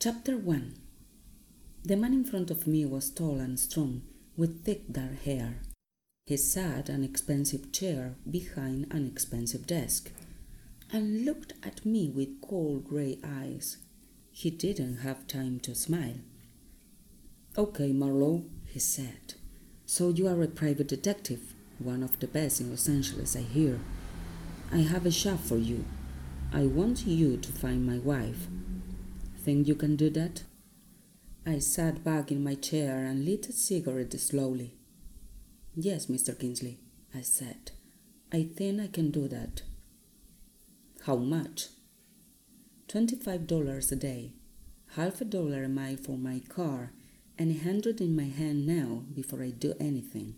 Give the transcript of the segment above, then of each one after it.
Chapter 1 The man in front of me was tall and strong, with thick dark hair. He sat an expensive chair behind an expensive desk and looked at me with cold gray eyes. He didn't have time to smile. Okay, Marlowe, he said. So you are a private detective, one of the best in Los Angeles, I hear. I have a job for you. I want you to find my wife. Think you can do that? I sat back in my chair and lit a cigarette slowly. Yes, Mr. Kingsley, I said. I think I can do that. How much? Twenty-five dollars a day, half a dollar a mile for my car, and a hundred in my hand now before I do anything.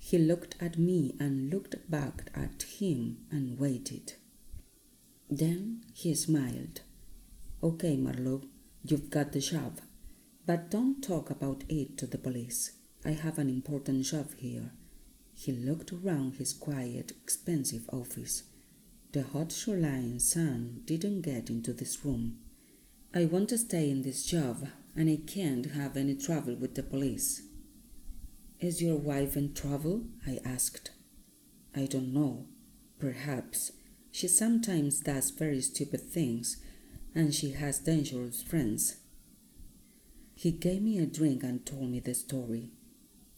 He looked at me and looked back at him and waited. Then he smiled. Okay, Marlowe, you've got the job. But don't talk about it to the police. I have an important job here. He looked around his quiet, expensive office. The hot shoreline sun didn't get into this room. I want to stay in this job, and I can't have any trouble with the police. Is your wife in trouble? I asked. I don't know. Perhaps. She sometimes does very stupid things and she has dangerous friends. He gave me a drink and told me the story.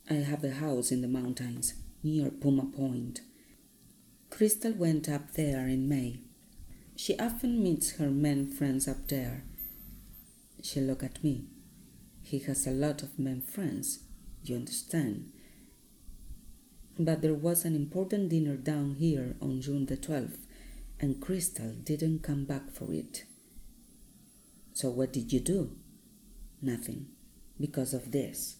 I have a house in the mountains near Puma Point. Crystal went up there in May. She often meets her men friends up there. She looked at me. He has a lot of men friends, you understand. But there was an important dinner down here on June the 12th, and Crystal didn't come back for it. So what did you do? Nothing, because of this.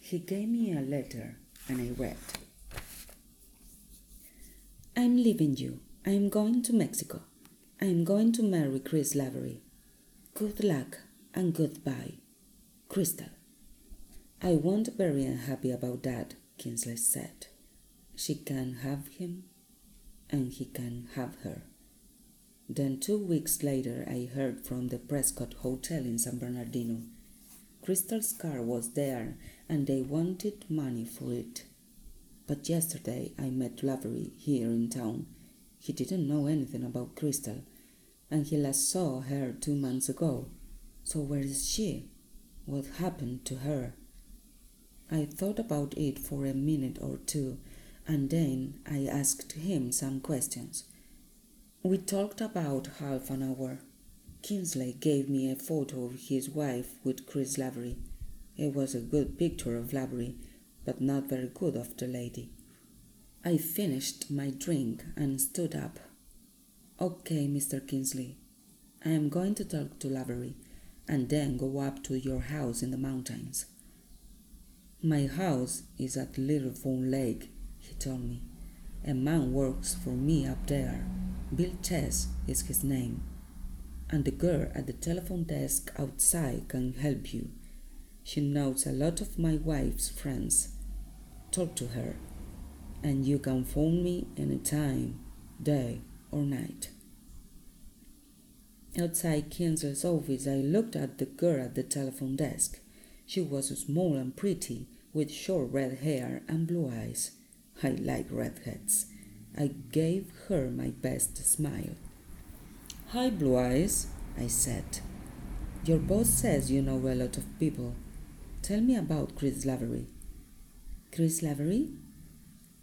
He gave me a letter and I read. I'm leaving you. I am going to Mexico. I am going to marry Chris Lavery. Good luck and goodbye. Crystal. I won't be very unhappy about that, Kingsley said. She can have him and he can have her. Then, two weeks later, I heard from the Prescott Hotel in San Bernardino. Crystal's car was there, and they wanted money for it. But yesterday I met Lavery here in town. He didn't know anything about Crystal, and he last saw her two months ago. So where is she? What happened to her? I thought about it for a minute or two, and then I asked him some questions. We talked about half an hour. Kingsley gave me a photo of his wife with Chris Lavery. It was a good picture of Lavery, but not very good of the lady. I finished my drink and stood up. Okay, Mr. Kingsley, I am going to talk to Lavery and then go up to your house in the mountains. My house is at Little Fawn Lake, he told me. A man works for me up there. Bill Chess is his name. And the girl at the telephone desk outside can help you. She knows a lot of my wife's friends. Talk to her, and you can phone me any time, day or night. Outside Kingsley's office, I looked at the girl at the telephone desk. She was small and pretty, with short red hair and blue eyes. I like redheads. I gave her my best smile. Hi, Blue Eyes, I said. Your boss says you know a lot of people. Tell me about Chris Lavery. Chris Lavery?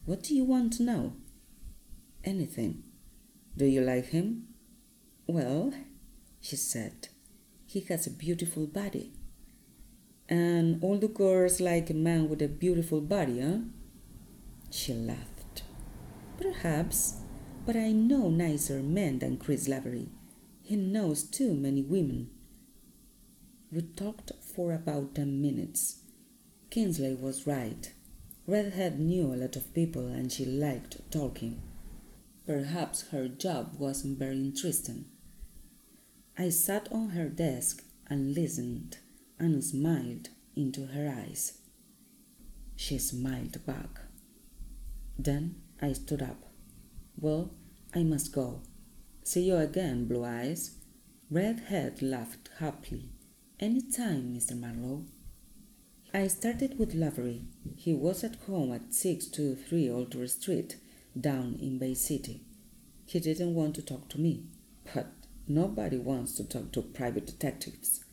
What do you want to know? Anything. Do you like him? Well, she said, he has a beautiful body. And all the girls like a man with a beautiful body, huh? She laughed. Perhaps, but I know nicer men than Chris Lavery. He knows too many women. We talked for about ten minutes. Kingsley was right. Redhead knew a lot of people and she liked talking. Perhaps her job wasn't very interesting. I sat on her desk and listened and smiled into her eyes. She smiled back. Then I stood up. Well, I must go. See you again, Blue Eyes. Redhead laughed happily. Any time, Mr. Marlowe. I started with Lavery. He was at home at 623 Alder Street, down in Bay City. He didn't want to talk to me, but nobody wants to talk to private detectives.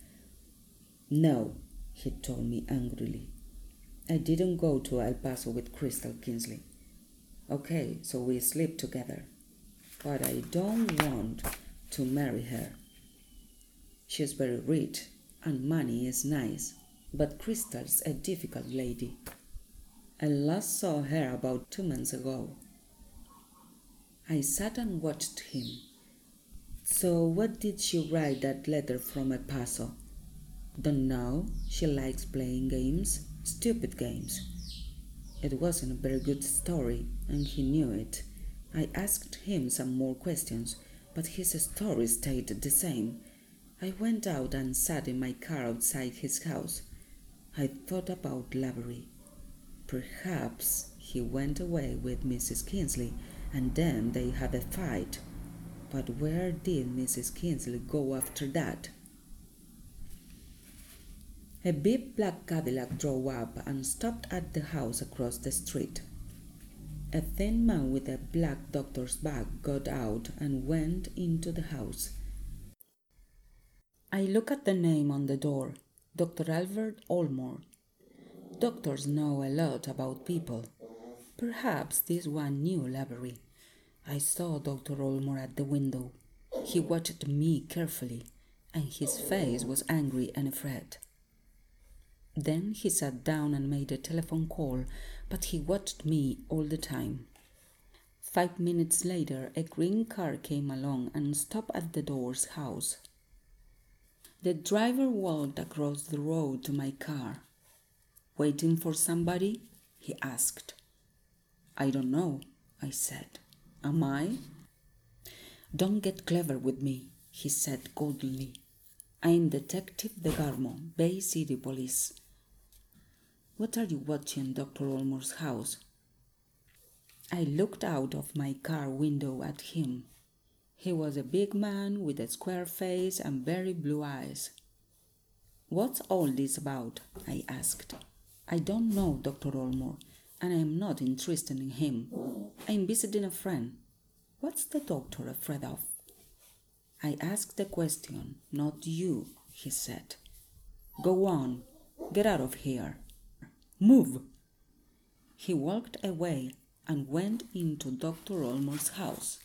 No, he told me angrily. I didn't go to El Paso with Crystal Kingsley. Okay, so we sleep together. But I don't want to marry her. She's very rich and money is nice, but Crystal's a difficult lady. I last saw her about two months ago. I sat and watched him. So, what did she write that letter from El Paso? Don't know. She likes playing games, stupid games. It wasn't a very good story, and he knew it. I asked him some more questions, but his story stayed the same. I went out and sat in my car outside his house. I thought about Lavery. Perhaps he went away with Mrs. Kingsley and then they had a fight. But where did Mrs. Kingsley go after that? A big black Cadillac drove up and stopped at the house across the street. A thin man with a black doctor's bag got out and went into the house. I look at the name on the door Dr. Albert Almore. Doctors know a lot about people. Perhaps this one knew Lavery. I saw Dr. Almore at the window. He watched me carefully, and his face was angry and afraid. Then he sat down and made a telephone call, but he watched me all the time. Five minutes later, a green car came along and stopped at the door's house. The driver walked across the road to my car. Waiting for somebody? he asked. I don't know, I said. Am I? Don't get clever with me, he said coldly. I'm Detective DeGarmo, Bay City Police. What are you watching, Dr. Almore's house? I looked out of my car window at him. He was a big man with a square face and very blue eyes. What's all this about? I asked. I don't know, Dr. Almore, and I am not interested in him. I am visiting a friend. What's the doctor afraid of? I asked the question, not you, he said. Go on, get out of here. Move! He walked away and went into Dr. Almore's house.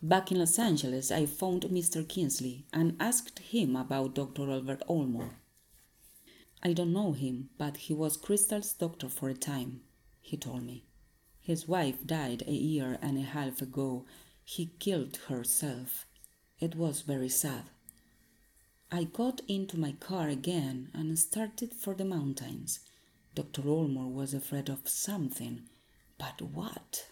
Back in Los Angeles, I phoned Mr. Kingsley and asked him about Dr. Albert Almore. I don't know him, but he was Crystal's doctor for a time, he told me. His wife died a year and a half ago. He killed herself. It was very sad. I got into my car again and started for the mountains. Dr. Almore was afraid of something, but what?